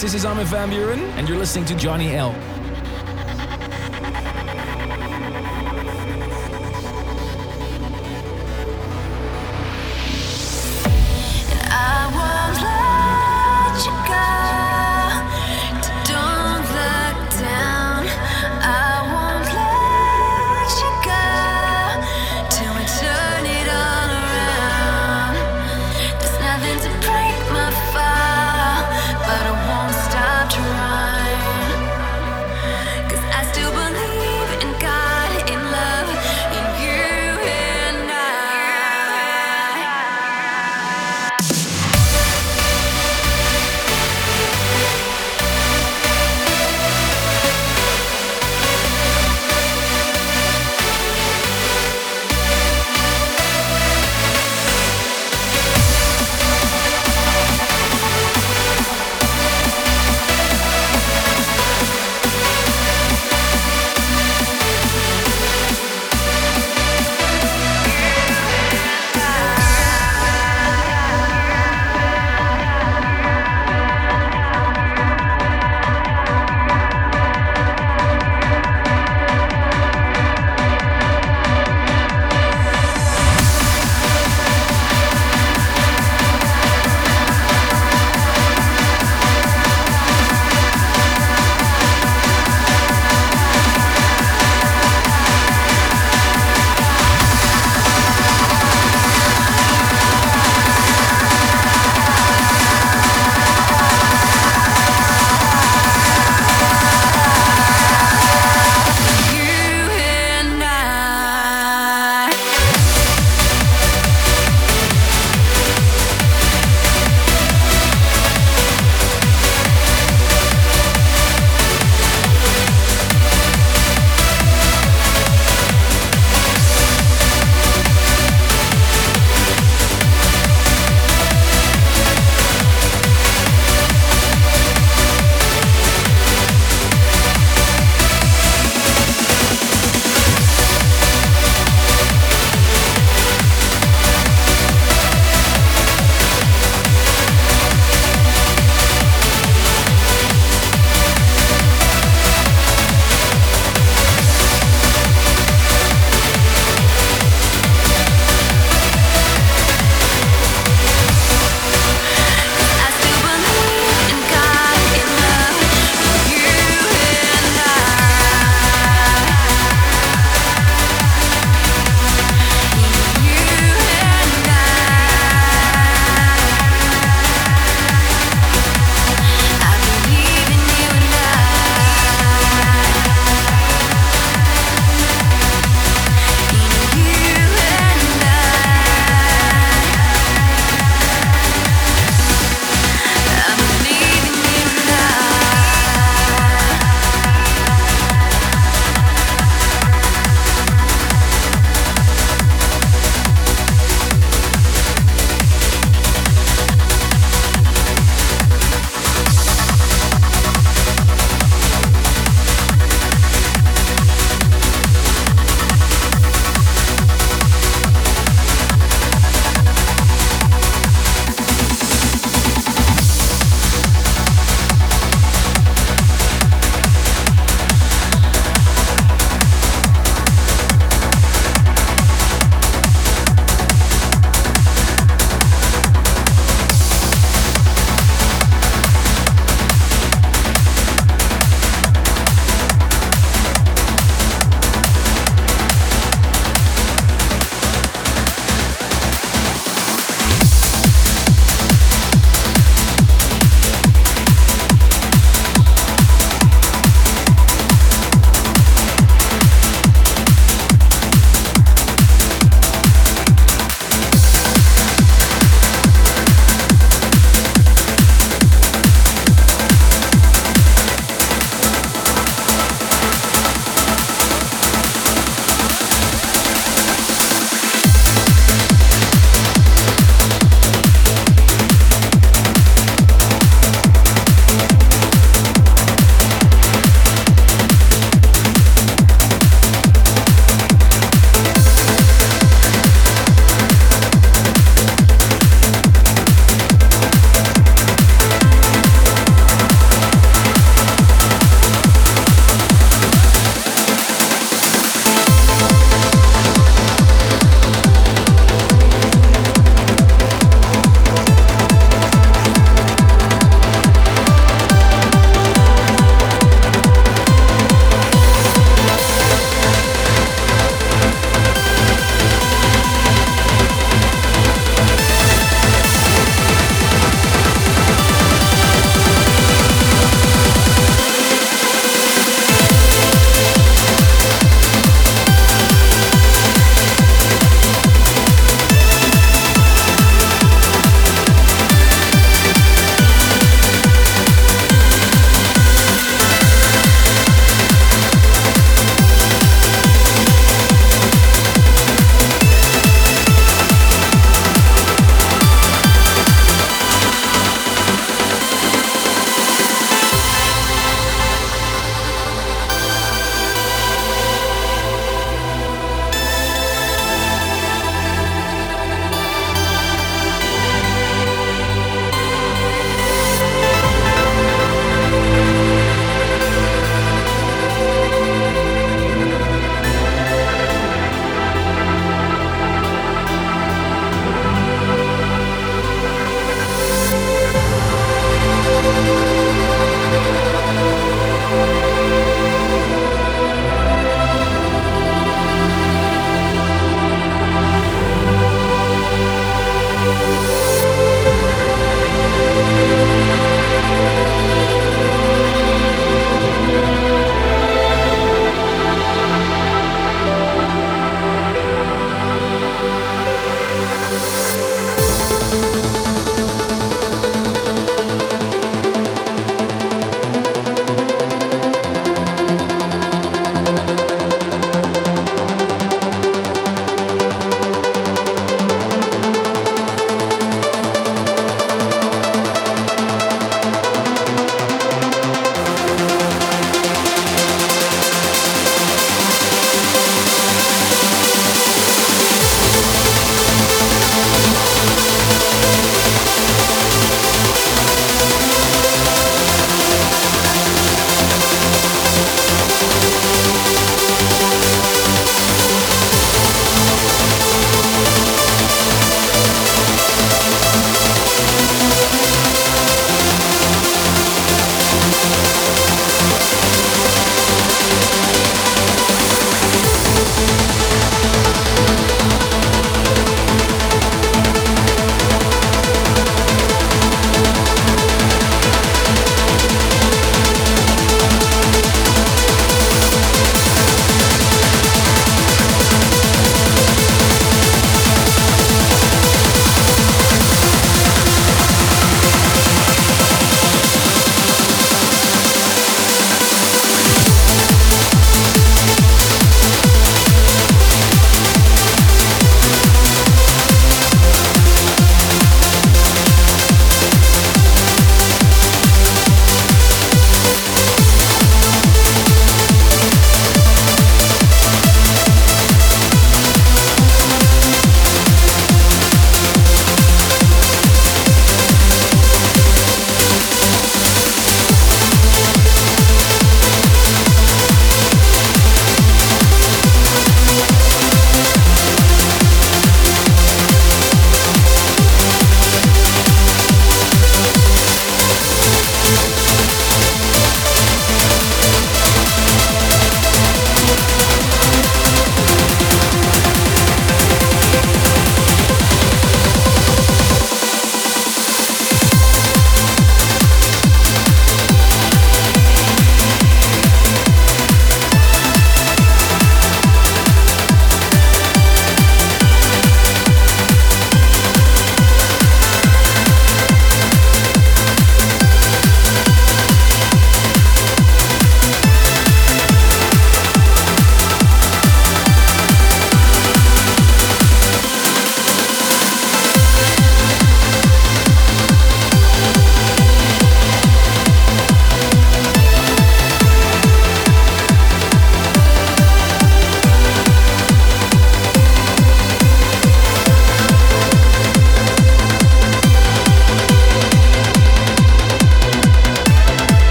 this is Armin van Buuren, and you're listening to Johnny L.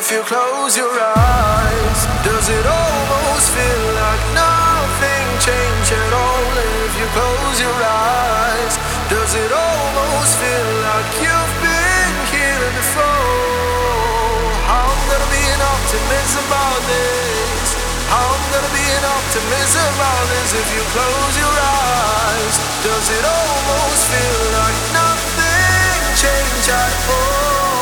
if you close your eyes? Does it almost feel like nothing changed at all if you close your eyes? Does it almost feel like you've been here before? How am gonna be an optimist about this. How am gonna be an optimist about this if you close your eyes. Does it almost feel like nothing changed at all?